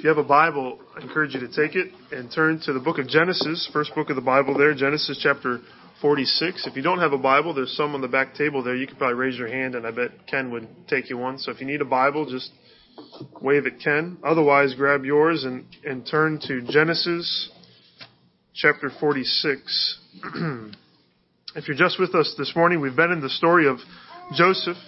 If you have a Bible, I encourage you to take it and turn to the book of Genesis, first book of the Bible there, Genesis chapter 46. If you don't have a Bible, there's some on the back table there. You could probably raise your hand and I bet Ken would take you one. So if you need a Bible, just wave at Ken. Otherwise, grab yours and, and turn to Genesis chapter 46. if you're just with us this morning, we've been in the story of Joseph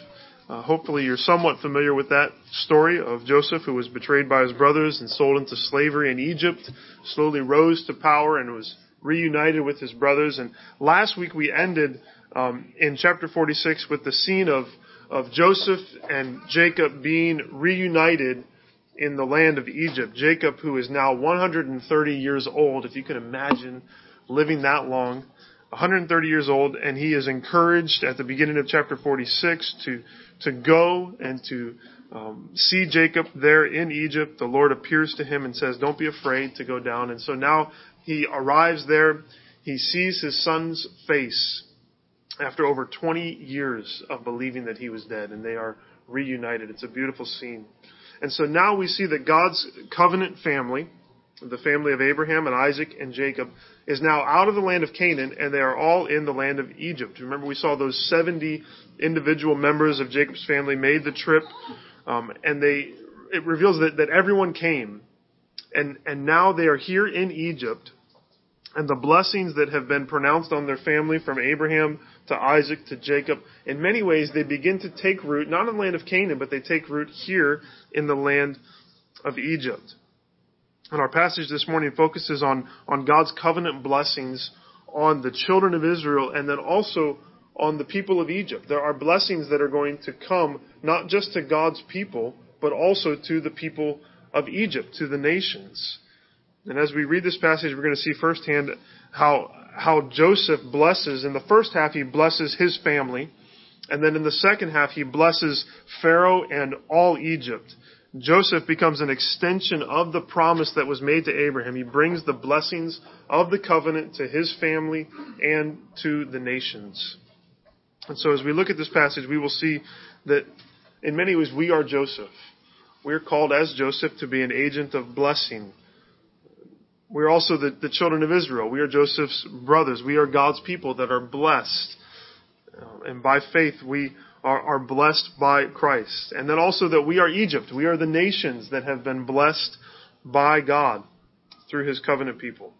uh, hopefully, you're somewhat familiar with that story of Joseph, who was betrayed by his brothers and sold into slavery in Egypt, slowly rose to power and was reunited with his brothers. And last week we ended um, in chapter 46 with the scene of of Joseph and Jacob being reunited in the land of Egypt. Jacob, who is now 130 years old, if you can imagine living that long. 130 years old, and he is encouraged at the beginning of chapter 46 to to go and to um, see Jacob there in Egypt. The Lord appears to him and says, "Don't be afraid to go down." And so now he arrives there. He sees his son's face after over 20 years of believing that he was dead, and they are reunited. It's a beautiful scene. And so now we see that God's covenant family the family of Abraham and Isaac and Jacob, is now out of the land of Canaan and they are all in the land of Egypt. Remember, we saw those 70 individual members of Jacob's family made the trip, um, and they it reveals that, that everyone came, and and now they are here in Egypt, and the blessings that have been pronounced on their family from Abraham to Isaac to Jacob, in many ways they begin to take root not in the land of Canaan, but they take root here in the land of Egypt. And our passage this morning focuses on, on God's covenant blessings on the children of Israel and then also on the people of Egypt. There are blessings that are going to come not just to God's people, but also to the people of Egypt, to the nations. And as we read this passage, we're going to see firsthand how, how Joseph blesses. In the first half, he blesses his family. And then in the second half, he blesses Pharaoh and all Egypt. Joseph becomes an extension of the promise that was made to Abraham. He brings the blessings of the covenant to his family and to the nations. And so as we look at this passage, we will see that in many ways we are Joseph. We are called as Joseph to be an agent of blessing. We're also the, the children of Israel. We are Joseph's brothers. We are God's people that are blessed. And by faith, we are, are blessed by Christ. And then also that we are Egypt. We are the nations that have been blessed by God through his covenant people.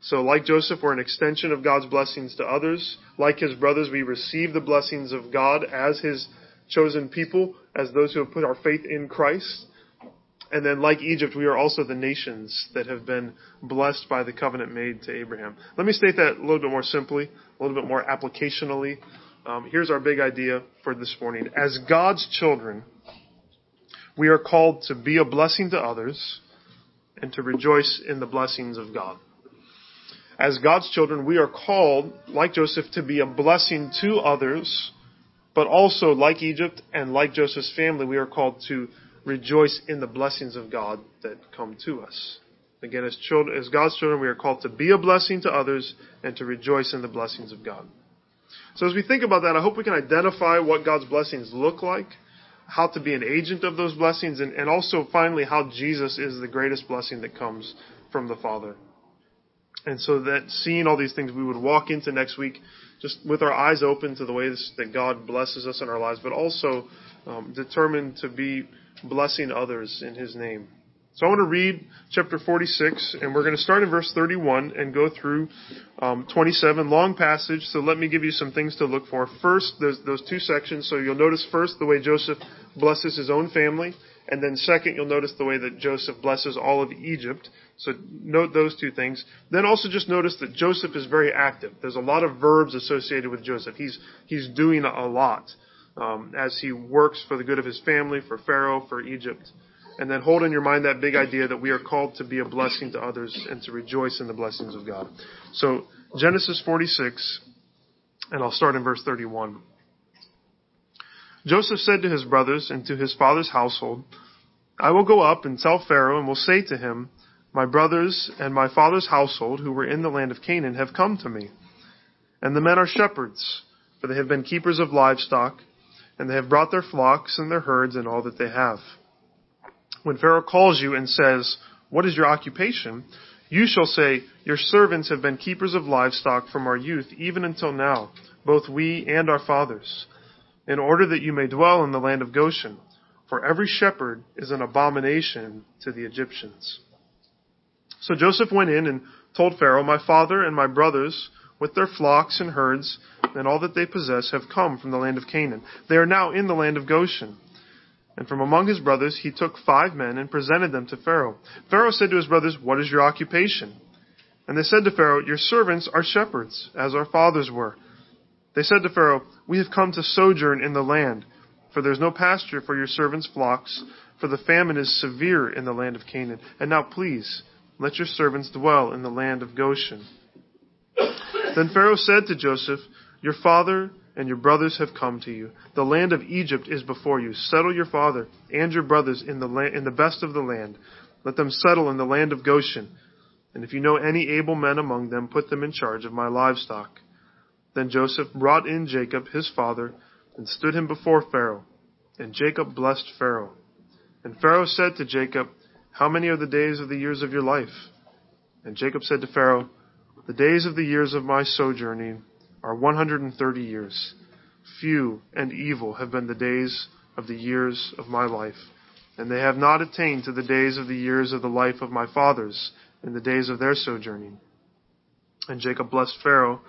So like Joseph, we're an extension of God's blessings to others. Like his brothers, we receive the blessings of God as his chosen people, as those who have put our faith in Christ. And then like Egypt, we are also the nations that have been blessed by the covenant made to Abraham. Let me state that a little bit more simply, a little bit more applicationally um, here's our big idea for this morning. As God's children, we are called to be a blessing to others and to rejoice in the blessings of God. As God's children, we are called, like Joseph, to be a blessing to others, but also, like Egypt and like Joseph's family, we are called to rejoice in the blessings of God that come to us. Again, as, children, as God's children, we are called to be a blessing to others and to rejoice in the blessings of God. So as we think about that, I hope we can identify what God's blessings look like, how to be an agent of those blessings, and, and also finally how Jesus is the greatest blessing that comes from the Father. And so that seeing all these things, we would walk into next week just with our eyes open to the ways that God blesses us in our lives, but also um, determined to be blessing others in His name. So I want to read chapter 46, and we're going to start in verse 31 and go through um, 27. Long passage, so let me give you some things to look for. First, there's those two sections. So you'll notice first the way Joseph blesses his own family, and then second, you'll notice the way that Joseph blesses all of Egypt. So note those two things. Then also just notice that Joseph is very active. There's a lot of verbs associated with Joseph. He's he's doing a lot um, as he works for the good of his family, for Pharaoh, for Egypt. And then hold in your mind that big idea that we are called to be a blessing to others and to rejoice in the blessings of God. So, Genesis 46, and I'll start in verse 31. Joseph said to his brothers and to his father's household, I will go up and tell Pharaoh and will say to him, My brothers and my father's household who were in the land of Canaan have come to me. And the men are shepherds, for they have been keepers of livestock, and they have brought their flocks and their herds and all that they have. When Pharaoh calls you and says, What is your occupation? You shall say, Your servants have been keepers of livestock from our youth even until now, both we and our fathers, in order that you may dwell in the land of Goshen. For every shepherd is an abomination to the Egyptians. So Joseph went in and told Pharaoh, My father and my brothers, with their flocks and herds, and all that they possess, have come from the land of Canaan. They are now in the land of Goshen. And from among his brothers he took five men and presented them to Pharaoh. Pharaoh said to his brothers, What is your occupation? And they said to Pharaoh, Your servants are shepherds, as our fathers were. They said to Pharaoh, We have come to sojourn in the land, for there is no pasture for your servants' flocks, for the famine is severe in the land of Canaan. And now please, let your servants dwell in the land of Goshen. Then Pharaoh said to Joseph, Your father and your brothers have come to you. The land of Egypt is before you. Settle your father and your brothers in the, la- in the best of the land. Let them settle in the land of Goshen. And if you know any able men among them, put them in charge of my livestock. Then Joseph brought in Jacob, his father, and stood him before Pharaoh. And Jacob blessed Pharaoh. And Pharaoh said to Jacob, How many are the days of the years of your life? And Jacob said to Pharaoh, The days of the years of my sojourning are 130 years. Few and evil have been the days of the years of my life, and they have not attained to the days of the years of the life of my fathers in the days of their sojourning. And Jacob blessed Pharaoh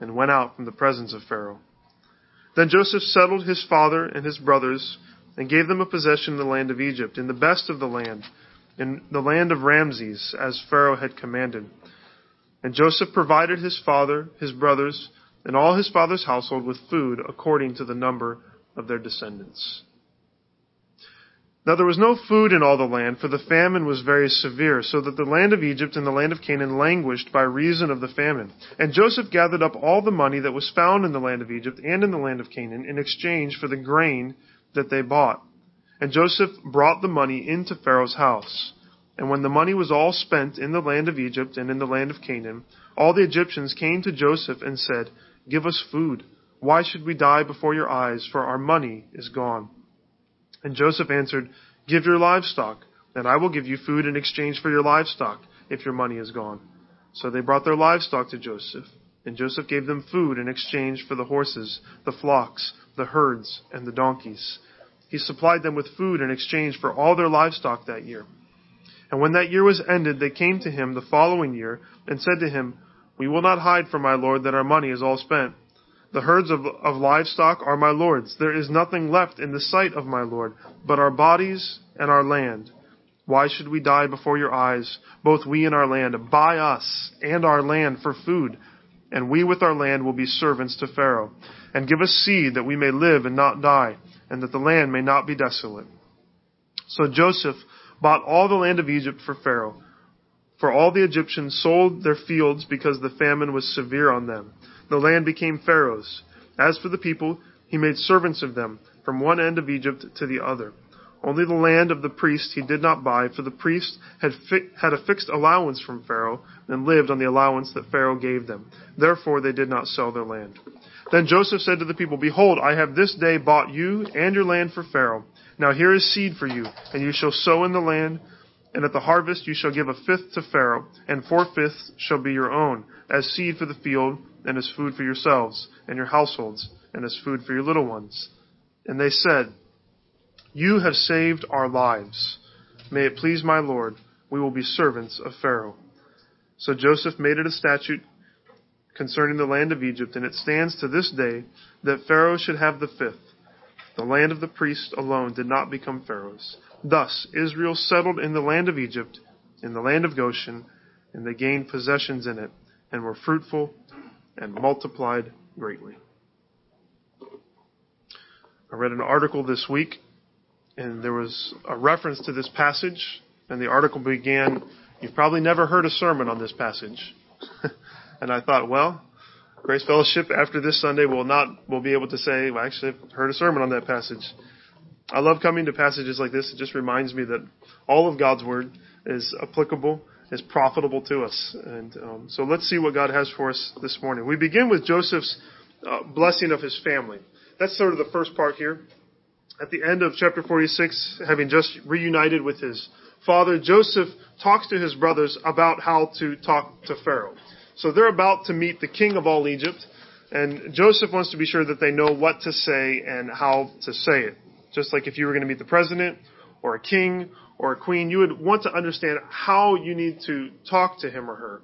and went out from the presence of Pharaoh. Then Joseph settled his father and his brothers and gave them a possession in the land of Egypt, in the best of the land, in the land of Ramses, as Pharaoh had commanded. And Joseph provided his father, his brothers, and all his father's household with food according to the number of their descendants. Now there was no food in all the land, for the famine was very severe, so that the land of Egypt and the land of Canaan languished by reason of the famine. And Joseph gathered up all the money that was found in the land of Egypt and in the land of Canaan in exchange for the grain that they bought. And Joseph brought the money into Pharaoh's house. And when the money was all spent in the land of Egypt and in the land of Canaan, all the Egyptians came to Joseph and said, Give us food. Why should we die before your eyes? For our money is gone. And Joseph answered, Give your livestock, and I will give you food in exchange for your livestock, if your money is gone. So they brought their livestock to Joseph, and Joseph gave them food in exchange for the horses, the flocks, the herds, and the donkeys. He supplied them with food in exchange for all their livestock that year. And when that year was ended, they came to him the following year and said to him, We will not hide from my Lord that our money is all spent. The herds of, of livestock are my Lord's. There is nothing left in the sight of my Lord, but our bodies and our land. Why should we die before your eyes, both we and our land? Buy us and our land for food, and we with our land will be servants to Pharaoh. And give us seed that we may live and not die, and that the land may not be desolate. So Joseph bought all the land of Egypt for Pharaoh. For all the Egyptians sold their fields because the famine was severe on them the land became Pharaoh's. As for the people, he made servants of them, from one end of Egypt to the other. Only the land of the priests he did not buy, for the priests had, fi- had a fixed allowance from Pharaoh, and lived on the allowance that Pharaoh gave them. Therefore they did not sell their land. Then Joseph said to the people, Behold, I have this day bought you and your land for Pharaoh. Now here is seed for you, and you shall sow in the land, and at the harvest you shall give a fifth to Pharaoh, and four fifths shall be your own, as seed for the field, and as food for yourselves and your households, and as food for your little ones. And they said, You have saved our lives. May it please my Lord, we will be servants of Pharaoh. So Joseph made it a statute concerning the land of Egypt, and it stands to this day that Pharaoh should have the fifth. The land of the priests alone did not become Pharaoh's. Thus Israel settled in the land of Egypt, in the land of Goshen, and they gained possessions in it, and were fruitful and multiplied greatly. I read an article this week, and there was a reference to this passage, and the article began, You've probably never heard a sermon on this passage. and I thought, well, Grace Fellowship after this Sunday will not will be able to say, well, actually, I've heard a sermon on that passage. I love coming to passages like this. It just reminds me that all of God's Word is applicable is profitable to us. And um, so let's see what God has for us this morning. We begin with Joseph's uh, blessing of his family. That's sort of the first part here. At the end of chapter 46, having just reunited with his father, Joseph talks to his brothers about how to talk to Pharaoh. So they're about to meet the king of all Egypt, and Joseph wants to be sure that they know what to say and how to say it. Just like if you were going to meet the president or a king or a queen, you would want to understand how you need to talk to him or her.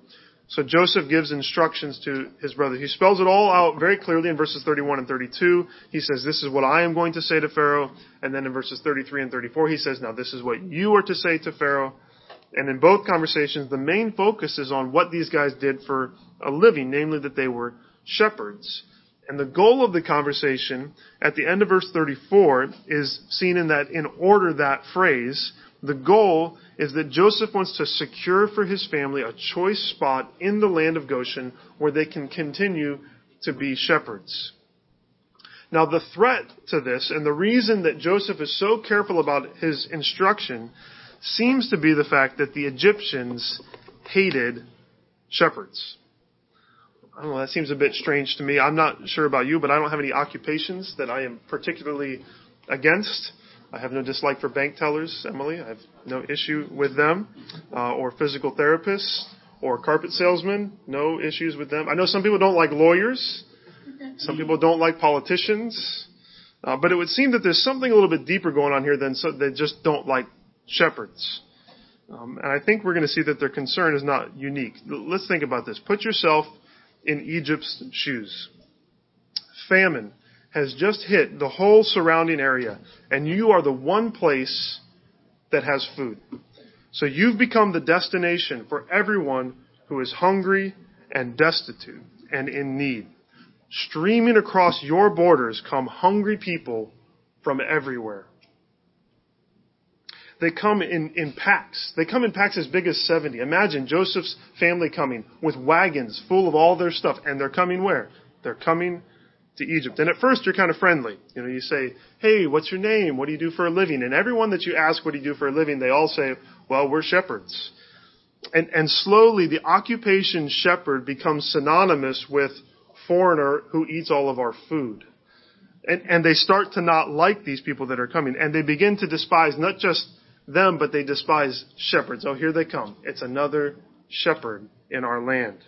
So Joseph gives instructions to his brother. He spells it all out very clearly in verses 31 and 32. He says, this is what I am going to say to Pharaoh. And then in verses 33 and 34, he says, now this is what you are to say to Pharaoh. And in both conversations, the main focus is on what these guys did for a living, namely that they were shepherds. And the goal of the conversation at the end of verse 34 is seen in that in order that phrase, the goal is that Joseph wants to secure for his family a choice spot in the land of Goshen where they can continue to be shepherds. Now the threat to this and the reason that Joseph is so careful about his instruction seems to be the fact that the Egyptians hated shepherds. I don't know, that seems a bit strange to me. I'm not sure about you, but I don't have any occupations that I am particularly against. I have no dislike for bank tellers, Emily. I have no issue with them. Uh, or physical therapists or carpet salesmen. No issues with them. I know some people don't like lawyers. Some people don't like politicians. Uh, but it would seem that there's something a little bit deeper going on here than so, they just don't like shepherds. Um, and I think we're going to see that their concern is not unique. Let's think about this. Put yourself in Egypt's shoes. Famine has just hit the whole surrounding area, and you are the one place that has food. So you've become the destination for everyone who is hungry and destitute and in need. Streaming across your borders come hungry people from everywhere. They come in, in packs. They come in packs as big as 70. Imagine Joseph's family coming with wagons full of all their stuff. And they're coming where? They're coming to Egypt. And at first you're kind of friendly. You know, you say, hey, what's your name? What do you do for a living? And everyone that you ask what do you do for a living, they all say, well, we're shepherds. And, and slowly the occupation shepherd becomes synonymous with foreigner who eats all of our food. And, and they start to not like these people that are coming. And they begin to despise not just them, but they despise shepherds. Oh, here they come. It's another shepherd in our land.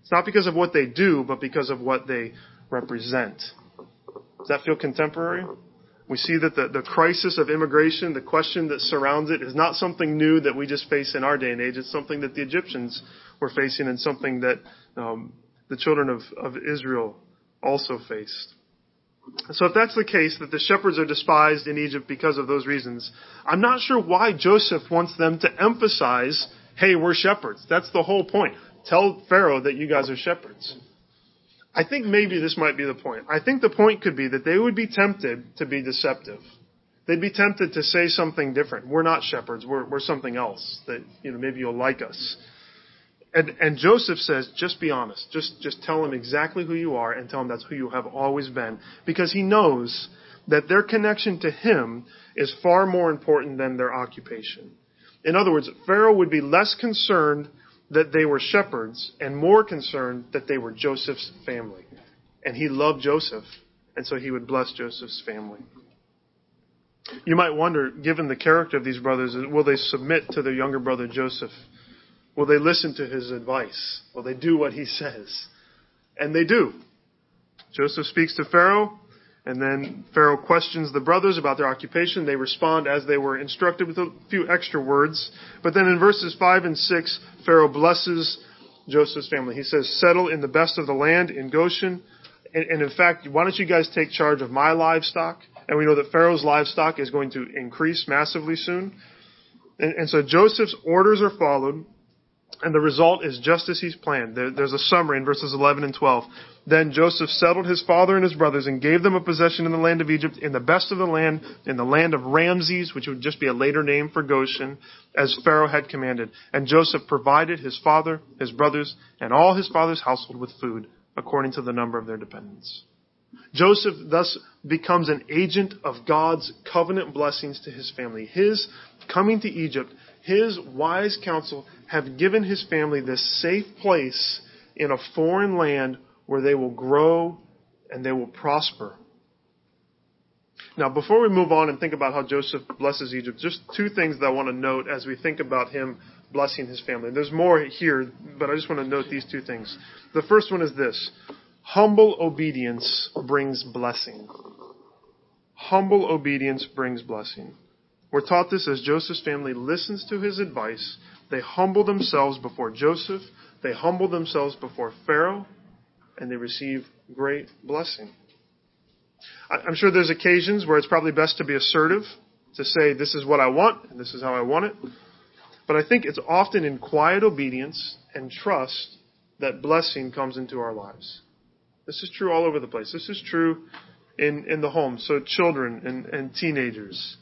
It's not because of what they do, but because of what they represent. Does that feel contemporary? We see that the, the crisis of immigration, the question that surrounds it, is not something new that we just face in our day and age. It's something that the Egyptians were facing and something that um, the children of, of Israel also faced. So if that's the case, that the shepherds are despised in Egypt because of those reasons, I'm not sure why Joseph wants them to emphasize, hey, we're shepherds. That's the whole point. Tell Pharaoh that you guys are shepherds. I think maybe this might be the point. I think the point could be that they would be tempted to be deceptive. They'd be tempted to say something different. We're not shepherds. We're, we're something else that, you know, maybe you'll like us. And, and Joseph says, just be honest. Just, just tell him exactly who you are and tell him that's who you have always been. Because he knows that their connection to him is far more important than their occupation. In other words, Pharaoh would be less concerned that they were shepherds and more concerned that they were Joseph's family. And he loved Joseph, and so he would bless Joseph's family. You might wonder, given the character of these brothers, will they submit to their younger brother Joseph? Will they listen to his advice? Will they do what he says? And they do. Joseph speaks to Pharaoh, and then Pharaoh questions the brothers about their occupation. They respond as they were instructed with a few extra words. But then in verses 5 and 6, Pharaoh blesses Joseph's family. He says, Settle in the best of the land in Goshen. And, and in fact, why don't you guys take charge of my livestock? And we know that Pharaoh's livestock is going to increase massively soon. And, and so Joseph's orders are followed. And the result is just as he's planned. There, there's a summary in verses 11 and 12. Then Joseph settled his father and his brothers and gave them a possession in the land of Egypt, in the best of the land, in the land of Ramses, which would just be a later name for Goshen, as Pharaoh had commanded. And Joseph provided his father, his brothers, and all his father's household with food, according to the number of their dependents. Joseph thus becomes an agent of God's covenant blessings to his family. His coming to Egypt, his wise counsel have given his family this safe place in a foreign land where they will grow and they will prosper. Now, before we move on and think about how Joseph blesses Egypt, just two things that I want to note as we think about him blessing his family. There's more here, but I just want to note these two things. The first one is this humble obedience brings blessing. Humble obedience brings blessing. We're taught this as Joseph's family listens to his advice. They humble themselves before Joseph, they humble themselves before Pharaoh, and they receive great blessing. I'm sure there's occasions where it's probably best to be assertive, to say, this is what I want, and this is how I want it. But I think it's often in quiet obedience and trust that blessing comes into our lives. This is true all over the place. This is true in, in the home. So children and, and teenagers.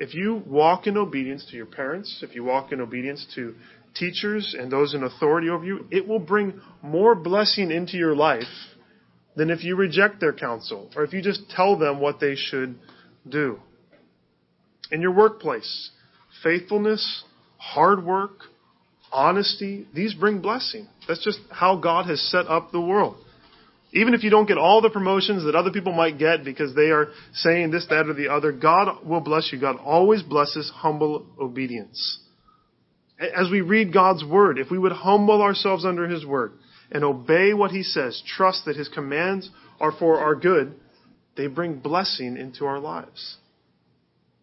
If you walk in obedience to your parents, if you walk in obedience to teachers and those in authority over you, it will bring more blessing into your life than if you reject their counsel or if you just tell them what they should do. In your workplace, faithfulness, hard work, honesty, these bring blessing. That's just how God has set up the world. Even if you don't get all the promotions that other people might get because they are saying this, that, or the other, God will bless you. God always blesses humble obedience. As we read God's Word, if we would humble ourselves under His Word, and obey what he says, trust that his commands are for our good, they bring blessing into our lives.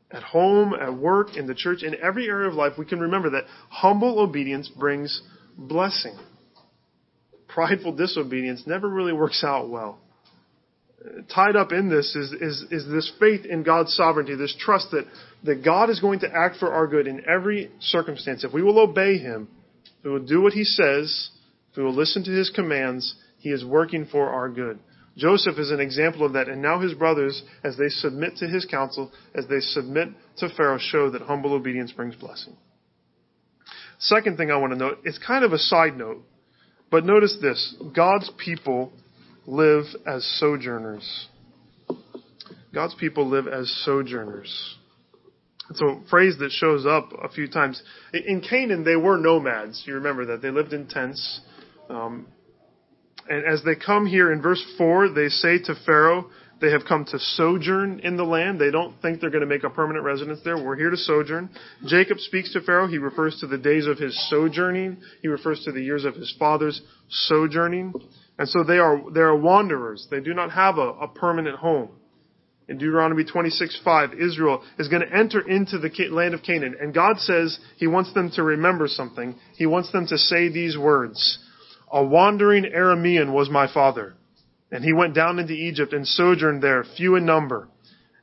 At home, at work, in the church, in every area of life, we can remember that humble obedience brings blessing. Prideful disobedience never really works out well. Tied up in this is, is, is this faith in God's sovereignty, this trust that, that God is going to act for our good in every circumstance. If we will obey Him, if we will do what He says, if we will listen to his commands, he is working for our good. Joseph is an example of that, and now his brothers, as they submit to his counsel, as they submit to Pharaoh, show that humble obedience brings blessing. Second thing I want to note, it's kind of a side note, but notice this God's people live as sojourners. God's people live as sojourners. It's a phrase that shows up a few times. In Canaan, they were nomads. You remember that. They lived in tents. Um, and as they come here in verse 4, they say to Pharaoh, they have come to sojourn in the land. They don't think they're going to make a permanent residence there. We're here to sojourn. Jacob speaks to Pharaoh. He refers to the days of his sojourning. He refers to the years of his father's sojourning. And so they are, they are wanderers. They do not have a, a permanent home. In Deuteronomy 26:5, Israel is going to enter into the land of Canaan. And God says He wants them to remember something. He wants them to say these words. A wandering Aramean was my father, and he went down into Egypt and sojourned there, few in number.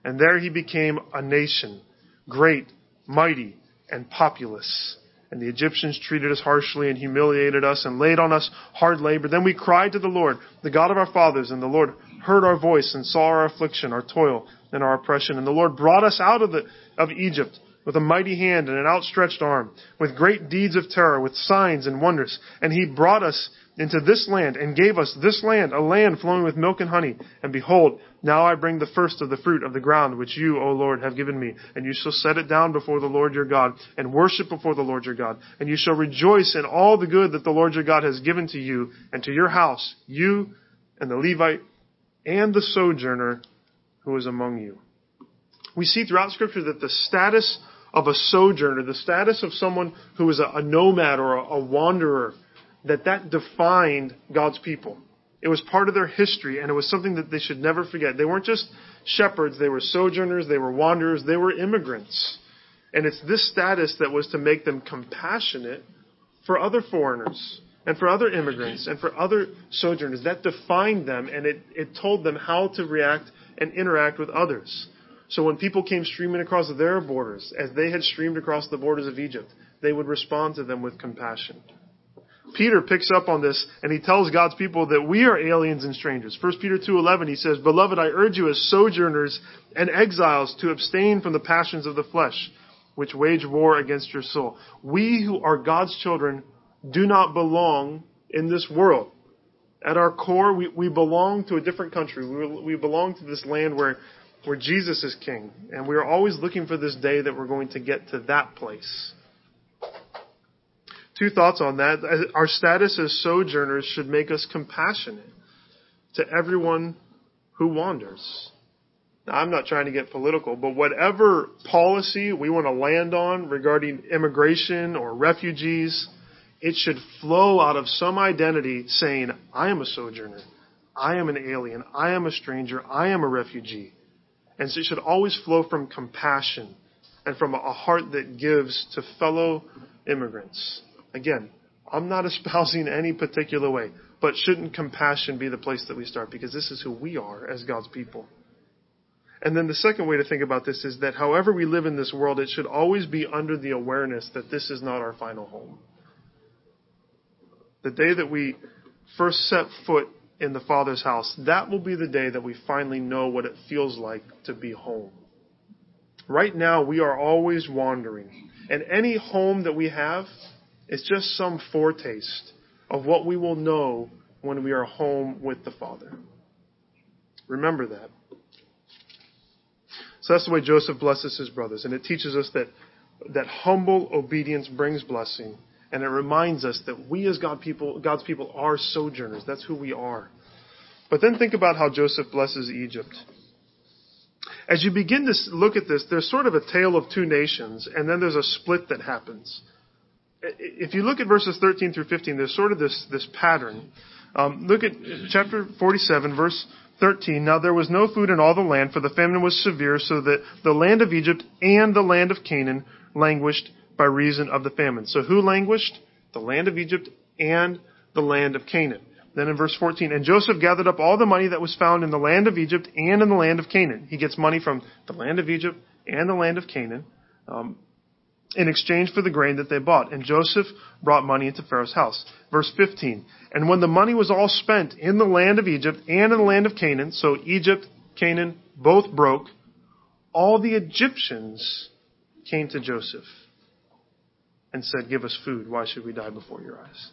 And there he became a nation, great, mighty, and populous. And the Egyptians treated us harshly and humiliated us and laid on us hard labor. Then we cried to the Lord, the God of our fathers, and the Lord heard our voice and saw our affliction, our toil, and our oppression. And the Lord brought us out of, the, of Egypt with a mighty hand and an outstretched arm, with great deeds of terror, with signs and wonders. And he brought us into this land and gave us this land, a land flowing with milk and honey. And behold, now I bring the first of the fruit of the ground, which you, O Lord, have given me. And you shall set it down before the Lord your God, and worship before the Lord your God. And you shall rejoice in all the good that the Lord your God has given to you and to your house, you and the Levite and the sojourner who is among you. We see throughout scripture that the status of a sojourner, the status of someone who is a, a nomad or a, a wanderer, that that defined God's people. It was part of their history, and it was something that they should never forget. They weren't just shepherds, they were sojourners, they were wanderers, they were immigrants. And it's this status that was to make them compassionate for other foreigners and for other immigrants and for other sojourners. That defined them, and it, it told them how to react and interact with others. So when people came streaming across their borders, as they had streamed across the borders of Egypt, they would respond to them with compassion. Peter picks up on this and he tells God's people that we are aliens and strangers. 1 Peter 2:11 he says, "Beloved, I urge you as sojourners and exiles to abstain from the passions of the flesh, which wage war against your soul." We who are God's children do not belong in this world. At our core, we, we belong to a different country. We, we belong to this land where where Jesus is king. And we are always looking for this day that we're going to get to that place. Two thoughts on that. Our status as sojourners should make us compassionate to everyone who wanders. Now, I'm not trying to get political, but whatever policy we want to land on regarding immigration or refugees, it should flow out of some identity saying, I am a sojourner. I am an alien. I am a stranger. I am a refugee. And so it should always flow from compassion and from a heart that gives to fellow immigrants. Again, I'm not espousing any particular way, but shouldn't compassion be the place that we start? Because this is who we are as God's people. And then the second way to think about this is that however we live in this world, it should always be under the awareness that this is not our final home. The day that we first set foot in the Father's house, that will be the day that we finally know what it feels like to be home. Right now, we are always wandering. And any home that we have is just some foretaste of what we will know when we are home with the Father. Remember that. So that's the way Joseph blesses his brothers. And it teaches us that, that humble obedience brings blessing. And it reminds us that we as God people, God's people are sojourners. That's who we are. But then think about how Joseph blesses Egypt. As you begin to look at this, there's sort of a tale of two nations, and then there's a split that happens. If you look at verses 13 through 15, there's sort of this, this pattern. Um, look at chapter 47, verse 13. Now there was no food in all the land, for the famine was severe, so that the land of Egypt and the land of Canaan languished by reason of the famine. So who languished? The land of Egypt and the land of Canaan. Then in verse 14, and Joseph gathered up all the money that was found in the land of Egypt and in the land of Canaan. He gets money from the land of Egypt and the land of Canaan. Um, in exchange for the grain that they bought. And Joseph brought money into Pharaoh's house. Verse 15. And when the money was all spent in the land of Egypt and in the land of Canaan, so Egypt, Canaan, both broke, all the Egyptians came to Joseph and said, Give us food. Why should we die before your eyes?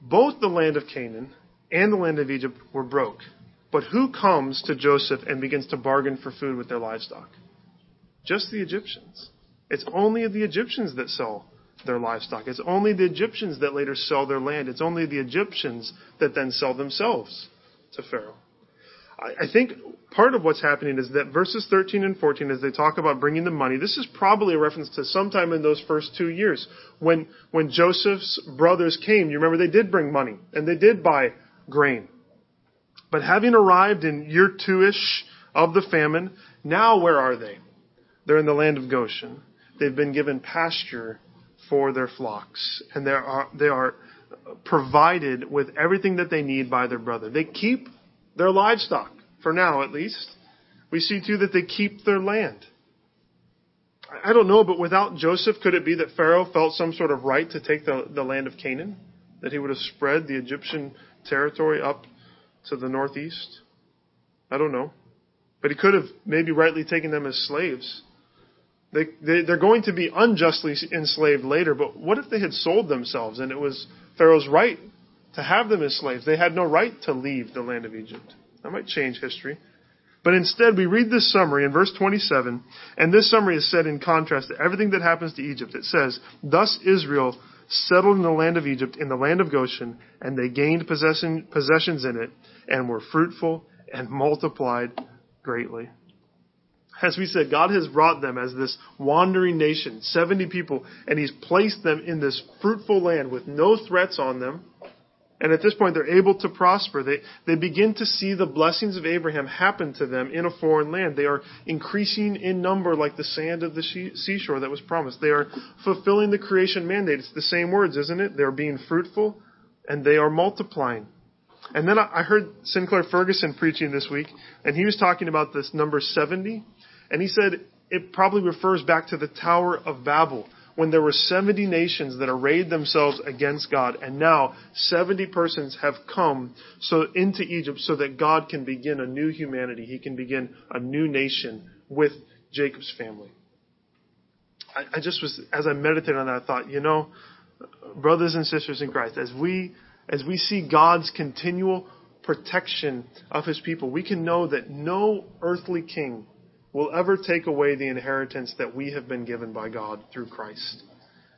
Both the land of Canaan and the land of Egypt were broke. But who comes to Joseph and begins to bargain for food with their livestock? Just the Egyptians. It's only the Egyptians that sell their livestock. It's only the Egyptians that later sell their land. It's only the Egyptians that then sell themselves to Pharaoh. I think part of what's happening is that verses 13 and 14, as they talk about bringing the money, this is probably a reference to sometime in those first two years when, when Joseph's brothers came. You remember they did bring money and they did buy grain. But having arrived in year two-ish of the famine, now where are they? They're in the land of Goshen. They've been given pasture for their flocks, and they are, they are provided with everything that they need by their brother. They keep their livestock, for now at least. We see too that they keep their land. I don't know, but without Joseph, could it be that Pharaoh felt some sort of right to take the, the land of Canaan? That he would have spread the Egyptian territory up to the northeast? I don't know. But he could have maybe rightly taken them as slaves they, they, they're going to be unjustly enslaved later, but what if they had sold themselves and it was Pharaoh's right to have them as slaves? They had no right to leave the land of Egypt. That might change history. But instead, we read this summary in verse 27, and this summary is set in contrast to everything that happens to Egypt. It says, Thus Israel settled in the land of Egypt, in the land of Goshen, and they gained possession, possessions in it, and were fruitful and multiplied greatly. As we said, God has brought them as this wandering nation, 70 people, and He's placed them in this fruitful land with no threats on them. And at this point, they're able to prosper. They, they begin to see the blessings of Abraham happen to them in a foreign land. They are increasing in number like the sand of the seashore that was promised. They are fulfilling the creation mandate. It's the same words, isn't it? They're being fruitful and they are multiplying. And then I heard Sinclair Ferguson preaching this week, and he was talking about this number 70. And he said it probably refers back to the Tower of Babel when there were 70 nations that arrayed themselves against God and now 70 persons have come so into Egypt so that God can begin a new humanity. He can begin a new nation with Jacob's family. I, I just was, as I meditated on that, I thought, you know, brothers and sisters in Christ, as we, as we see God's continual protection of his people, we can know that no earthly king will ever take away the inheritance that we have been given by God through Christ.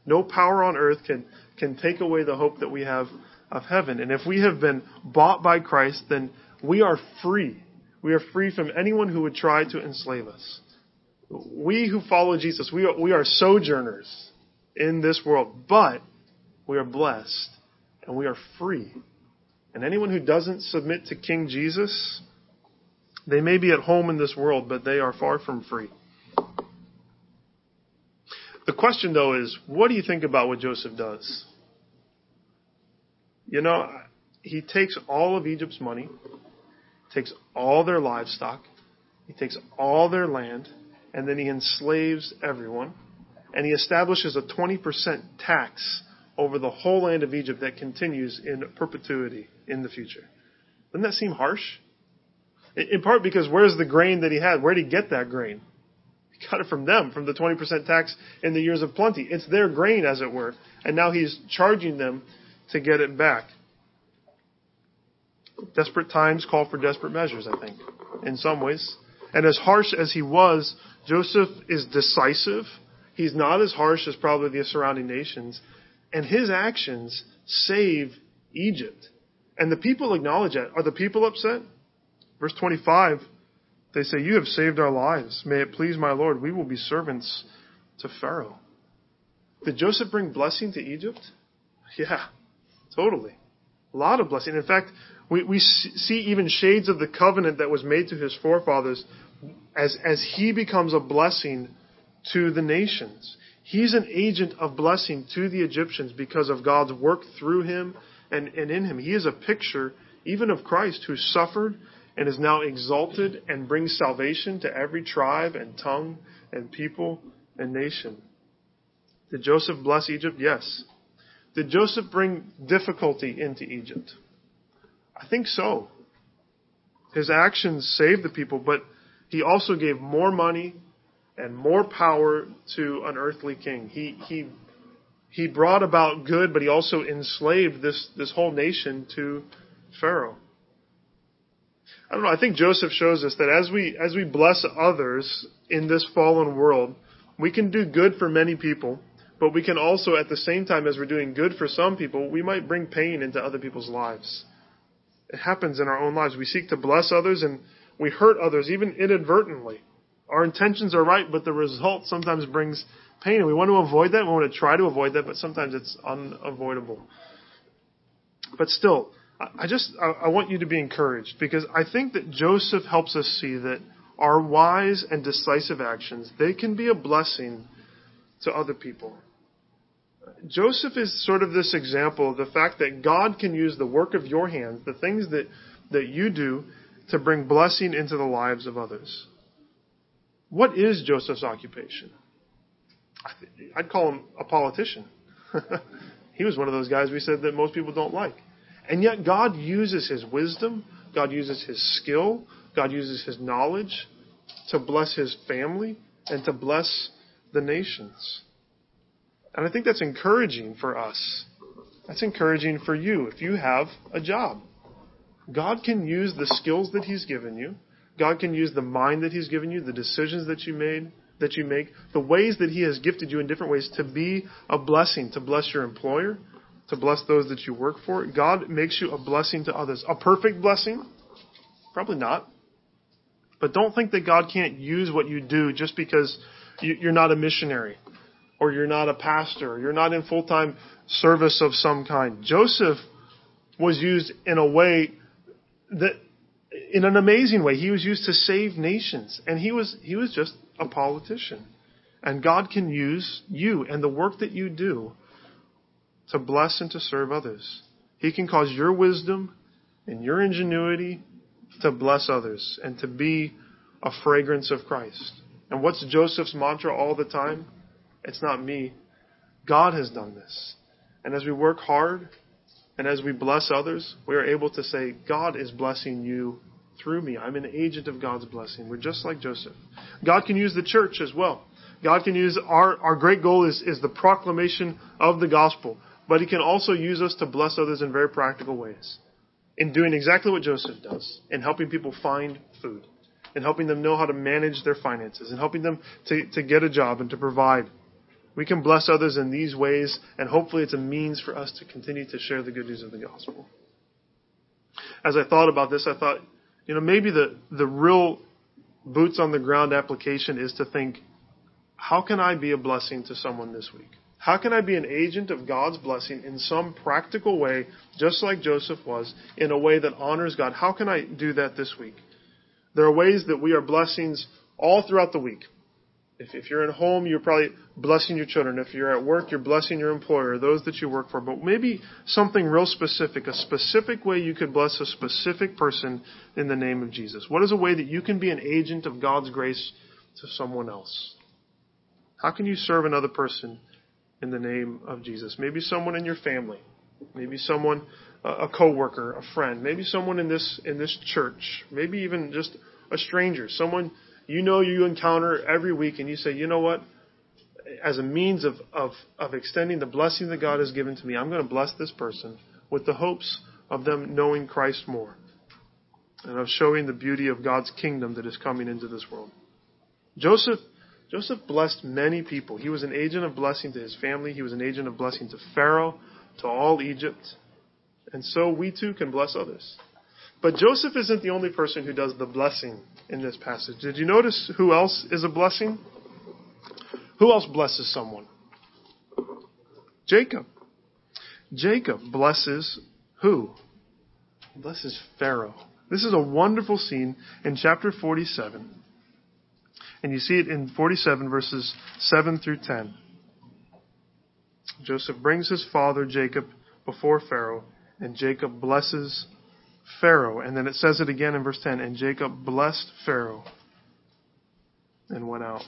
No power on earth can, can take away the hope that we have of heaven. And if we have been bought by Christ, then we are free. We are free from anyone who would try to enslave us. We who follow Jesus, we are, we are sojourners in this world, but we are blessed and we are free. And anyone who doesn't submit to King Jesus, they may be at home in this world, but they are far from free. The question, though, is what do you think about what Joseph does? You know, he takes all of Egypt's money, takes all their livestock, he takes all their land, and then he enslaves everyone. And he establishes a 20% tax over the whole land of Egypt that continues in perpetuity in the future. Doesn't that seem harsh? In part because where's the grain that he had? Where did he get that grain? He got it from them, from the 20% tax in the years of plenty. It's their grain, as it were. And now he's charging them to get it back. Desperate times call for desperate measures, I think, in some ways. And as harsh as he was, Joseph is decisive. He's not as harsh as probably the surrounding nations. And his actions save Egypt. And the people acknowledge that. Are the people upset? Verse 25, they say, You have saved our lives. May it please my Lord, we will be servants to Pharaoh. Did Joseph bring blessing to Egypt? Yeah, totally. A lot of blessing. In fact, we, we see even shades of the covenant that was made to his forefathers as, as he becomes a blessing to the nations. He's an agent of blessing to the Egyptians because of God's work through him and, and in him. He is a picture even of Christ who suffered and is now exalted and brings salvation to every tribe and tongue and people and nation. Did Joseph bless Egypt? Yes. Did Joseph bring difficulty into Egypt? I think so. His actions saved the people, but he also gave more money and more power to an earthly king. He, he, he brought about good, but he also enslaved this, this whole nation to Pharaoh. I don't know. I think Joseph shows us that as we, as we bless others in this fallen world, we can do good for many people, but we can also, at the same time as we're doing good for some people, we might bring pain into other people's lives. It happens in our own lives. We seek to bless others and we hurt others, even inadvertently. Our intentions are right, but the result sometimes brings pain, and we want to avoid that. We want to try to avoid that, but sometimes it's unavoidable. But still, I just I want you to be encouraged because I think that Joseph helps us see that our wise and decisive actions they can be a blessing to other people. Joseph is sort of this example of the fact that God can use the work of your hands, the things that, that you do, to bring blessing into the lives of others. What is Joseph's occupation? I'd call him a politician. he was one of those guys we said that most people don't like. And yet God uses his wisdom, God uses his skill, God uses his knowledge to bless his family and to bless the nations. And I think that's encouraging for us. That's encouraging for you if you have a job. God can use the skills that He's given you. God can use the mind that He's given you, the decisions that you made, that you make, the ways that He has gifted you in different ways to be a blessing, to bless your employer, to bless those that you work for. God makes you a blessing to others. A perfect blessing? Probably not. But don't think that God can't use what you do just because you're not a missionary or you're not a pastor, or you're not in full time service of some kind. Joseph was used in a way that, in an amazing way, he was used to save nations, and he was he was just a politician. And God can use you and the work that you do to bless and to serve others. He can cause your wisdom and your ingenuity to bless others and to be a fragrance of Christ. And what's Joseph's mantra all the time? It's not me. God has done this. And as we work hard and as we bless others, we are able to say, God is blessing you through me. I'm an agent of God's blessing. We're just like Joseph. God can use the church as well. God can use our, our great goal is, is the proclamation of the gospel, but He can also use us to bless others in very practical ways. In doing exactly what Joseph does, in helping people find food, in helping them know how to manage their finances, in helping them to, to get a job and to provide we can bless others in these ways, and hopefully it's a means for us to continue to share the good news of the gospel. As I thought about this, I thought, You know, maybe the, the real boots on the ground application is to think, how can I be a blessing to someone this week? How can I be an agent of God's blessing in some practical way, just like Joseph was, in a way that honors God? How can I do that this week? There are ways that we are blessings all throughout the week. If, if you're at home, you're probably blessing your children. If you're at work, you're blessing your employer, those that you work for. But maybe something real specific, a specific way you could bless a specific person in the name of Jesus. What is a way that you can be an agent of God's grace to someone else? How can you serve another person in the name of Jesus? Maybe someone in your family, maybe someone, a coworker, a friend, maybe someone in this in this church, maybe even just a stranger, someone you know you encounter every week, and you say, you know what? As a means of of of extending the blessing that God has given to me, I'm going to bless this person with the hopes of them knowing Christ more and of showing the beauty of God's kingdom that is coming into this world. Joseph Joseph blessed many people. He was an agent of blessing to his family. He was an agent of blessing to Pharaoh, to all Egypt. And so we too can bless others. But Joseph isn't the only person who does the blessing in this passage. Did you notice who else is a blessing? Who else blesses someone? Jacob. Jacob blesses who? Blesses Pharaoh. This is a wonderful scene in chapter 47 and you see it in 47 verses 7 through 10. Joseph brings his father Jacob before Pharaoh, and Jacob blesses Pharaoh. And then it says it again in verse 10 and Jacob blessed Pharaoh and went out.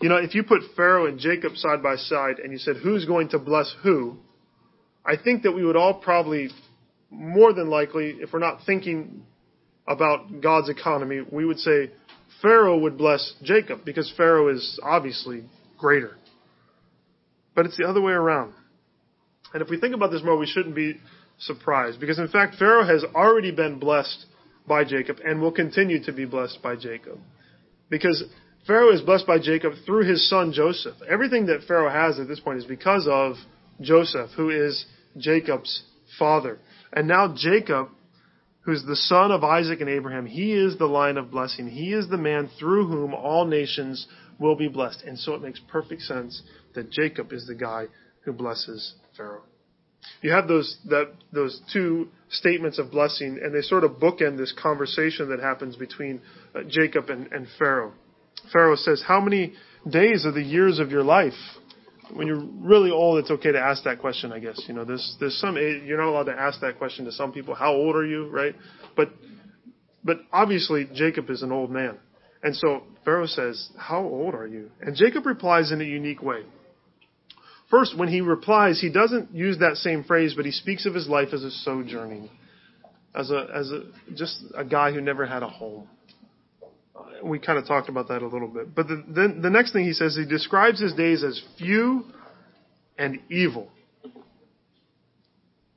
You know, if you put Pharaoh and Jacob side by side and you said, who's going to bless who? I think that we would all probably, more than likely, if we're not thinking about God's economy, we would say Pharaoh would bless Jacob because Pharaoh is obviously greater. But it's the other way around. And if we think about this more, we shouldn't be surprised because in fact, Pharaoh has already been blessed by Jacob and will continue to be blessed by Jacob. Because Pharaoh is blessed by Jacob through his son Joseph. Everything that Pharaoh has at this point is because of Joseph, who is Jacob's father. And now Jacob who's the son of Isaac and Abraham, he is the line of blessing. He is the man through whom all nations will be blessed. And so it makes perfect sense that Jacob is the guy who blesses Pharaoh. You have those that those two statements of blessing, and they sort of bookend this conversation that happens between uh, Jacob and, and Pharaoh. Pharaoh says, "How many days are the years of your life?" When you're really old, it's okay to ask that question, I guess. You know, there's there's some you're not allowed to ask that question to some people. How old are you, right? But but obviously Jacob is an old man, and so Pharaoh says, "How old are you?" And Jacob replies in a unique way. First, when he replies, he doesn't use that same phrase, but he speaks of his life as a sojourning, as a as a just a guy who never had a home we kind of talked about that a little bit. But the, then the next thing he says, he describes his days as few and evil.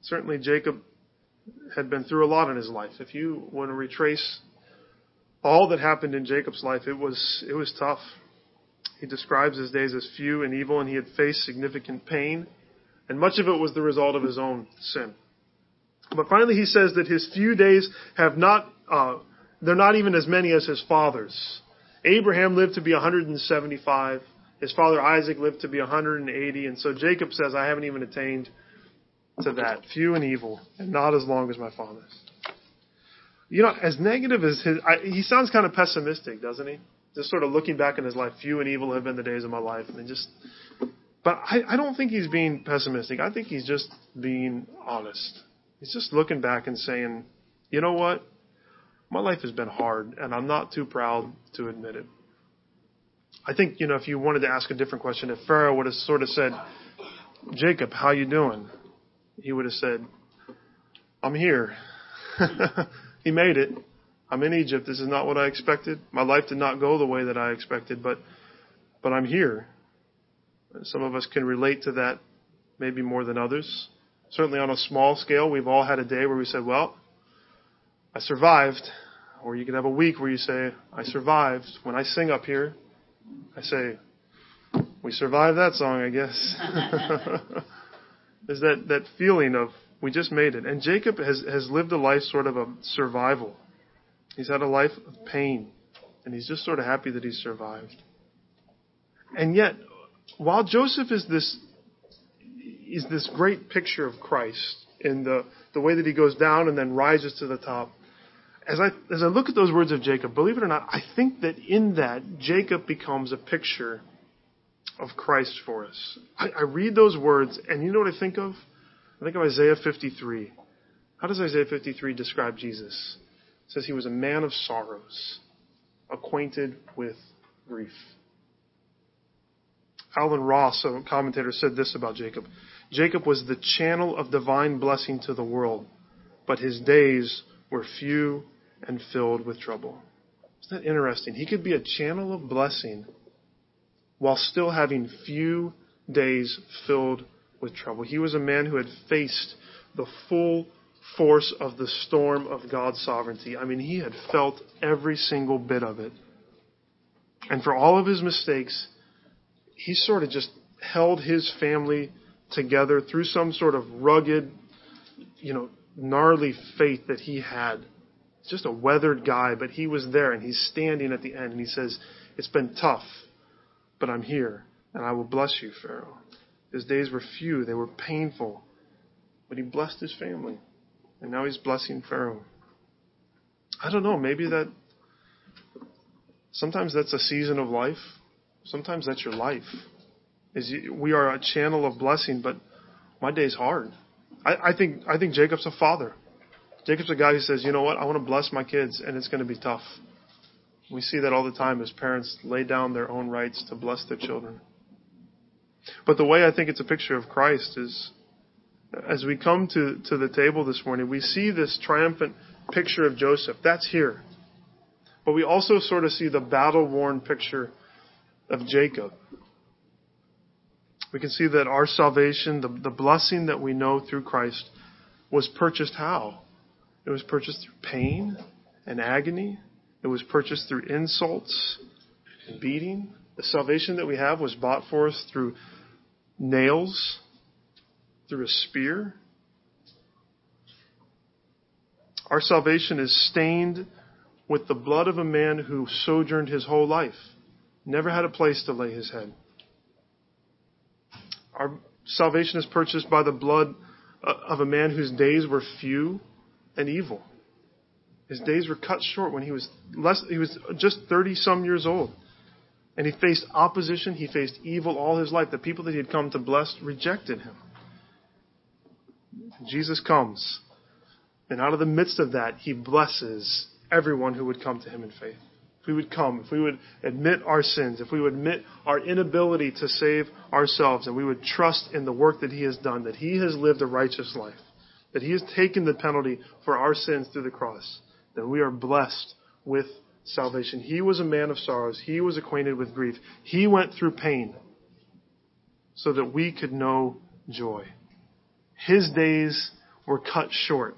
Certainly, Jacob had been through a lot in his life. If you want to retrace all that happened in Jacob's life, it was it was tough. He describes his days as few and evil, and he had faced significant pain, and much of it was the result of his own sin. But finally, he says that his few days have not uh, they're not even as many as his fathers. Abraham lived to be 175. His father Isaac lived to be 180. And so Jacob says, I haven't even attained to that. Few and evil, and not as long as my fathers. You know, as negative as his, I, he sounds kind of pessimistic, doesn't he? Just sort of looking back in his life, few and evil have been the days of my life. And just, but I, I don't think he's being pessimistic. I think he's just being honest. He's just looking back and saying, you know what? My life has been hard, and I'm not too proud to admit it. I think, you know, if you wanted to ask a different question, if Pharaoh would have sort of said, Jacob, how you doing? He would have said, I'm here. he made it. I'm in Egypt. This is not what I expected. My life did not go the way that I expected, but, but I'm here. Some of us can relate to that maybe more than others. Certainly on a small scale, we've all had a day where we said, well, I survived. Or you could have a week where you say, I survived. When I sing up here, I say, we survived that song, I guess. There's that, that feeling of, we just made it. And Jacob has, has lived a life sort of a survival. He's had a life of pain, and he's just sort of happy that he survived. And yet, while Joseph is this is this great picture of Christ in the, the way that he goes down and then rises to the top. As I as I look at those words of Jacob, believe it or not, I think that in that Jacob becomes a picture of Christ for us. I, I read those words, and you know what I think of? I think of Isaiah 53. How does Isaiah 53 describe Jesus? It says he was a man of sorrows, acquainted with grief. Allen Ross, a commentator, said this about Jacob Jacob was the channel of divine blessing to the world, but his days were few and filled with trouble. Isn't that interesting? He could be a channel of blessing while still having few days filled with trouble. He was a man who had faced the full force of the storm of God's sovereignty. I mean, he had felt every single bit of it. And for all of his mistakes, he sort of just held his family together through some sort of rugged, you know, gnarly faith that he had. Just a weathered guy, but he was there and he's standing at the end and he says, It's been tough, but I'm here and I will bless you, Pharaoh. His days were few, they were painful, but he blessed his family. And now he's blessing Pharaoh. I don't know, maybe that sometimes that's a season of life. Sometimes that's your life. Is you, we are a channel of blessing, but my day's hard. I, think I think Jacob's a father. Jacob's a guy who says, you know what, I want to bless my kids, and it's going to be tough. We see that all the time as parents lay down their own rights to bless their children. But the way I think it's a picture of Christ is as we come to, to the table this morning, we see this triumphant picture of Joseph. That's here. But we also sort of see the battle worn picture of Jacob we can see that our salvation, the, the blessing that we know through Christ, was purchased how? It was purchased through pain and agony. It was purchased through insults and beating. The salvation that we have was bought for us through nails, through a spear. Our salvation is stained with the blood of a man who sojourned his whole life, never had a place to lay his head. Our salvation is purchased by the blood uh, of a man whose days were few and evil. His days were cut short when he was less he was just 30 some years old. And he faced opposition, he faced evil all his life. The people that he had come to bless rejected him. Jesus comes, and out of the midst of that, he blesses everyone who would come to him in faith if we would come, if we would admit our sins, if we would admit our inability to save ourselves, and we would trust in the work that He has done, that He has lived a righteous life, that He has taken the penalty for our sins through the cross, then we are blessed with salvation. He was a man of sorrows. He was acquainted with grief. He went through pain so that we could know joy. His days were cut short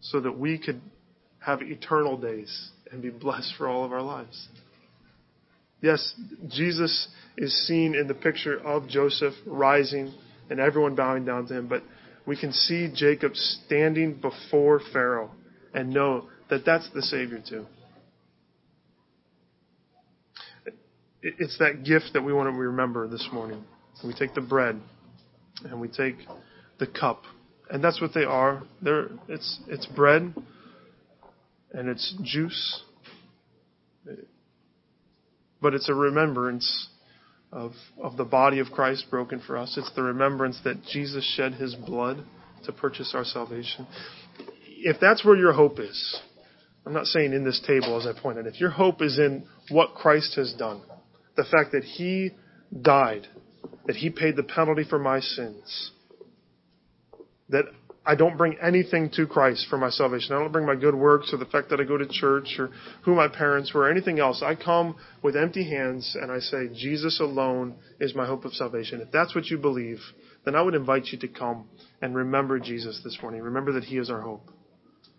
so that we could have eternal days and be blessed for all of our lives. Yes, Jesus is seen in the picture of Joseph rising and everyone bowing down to him, but we can see Jacob standing before Pharaoh and know that that's the Savior too. It's that gift that we want to remember this morning. We take the bread and we take the cup, and that's what they are. They're, it's it's bread and it's juice but it's a remembrance of, of the body of Christ broken for us. It's the remembrance that Jesus shed his blood to purchase our salvation. If that's where your hope is, I'm not saying in this table as I pointed, if your hope is in what Christ has done, the fact that he died, that he paid the penalty for my sins, that I don't bring anything to Christ for my salvation. I don't bring my good works or the fact that I go to church or who my parents were or anything else. I come with empty hands and I say, Jesus alone is my hope of salvation. If that's what you believe, then I would invite you to come and remember Jesus this morning. Remember that He is our hope.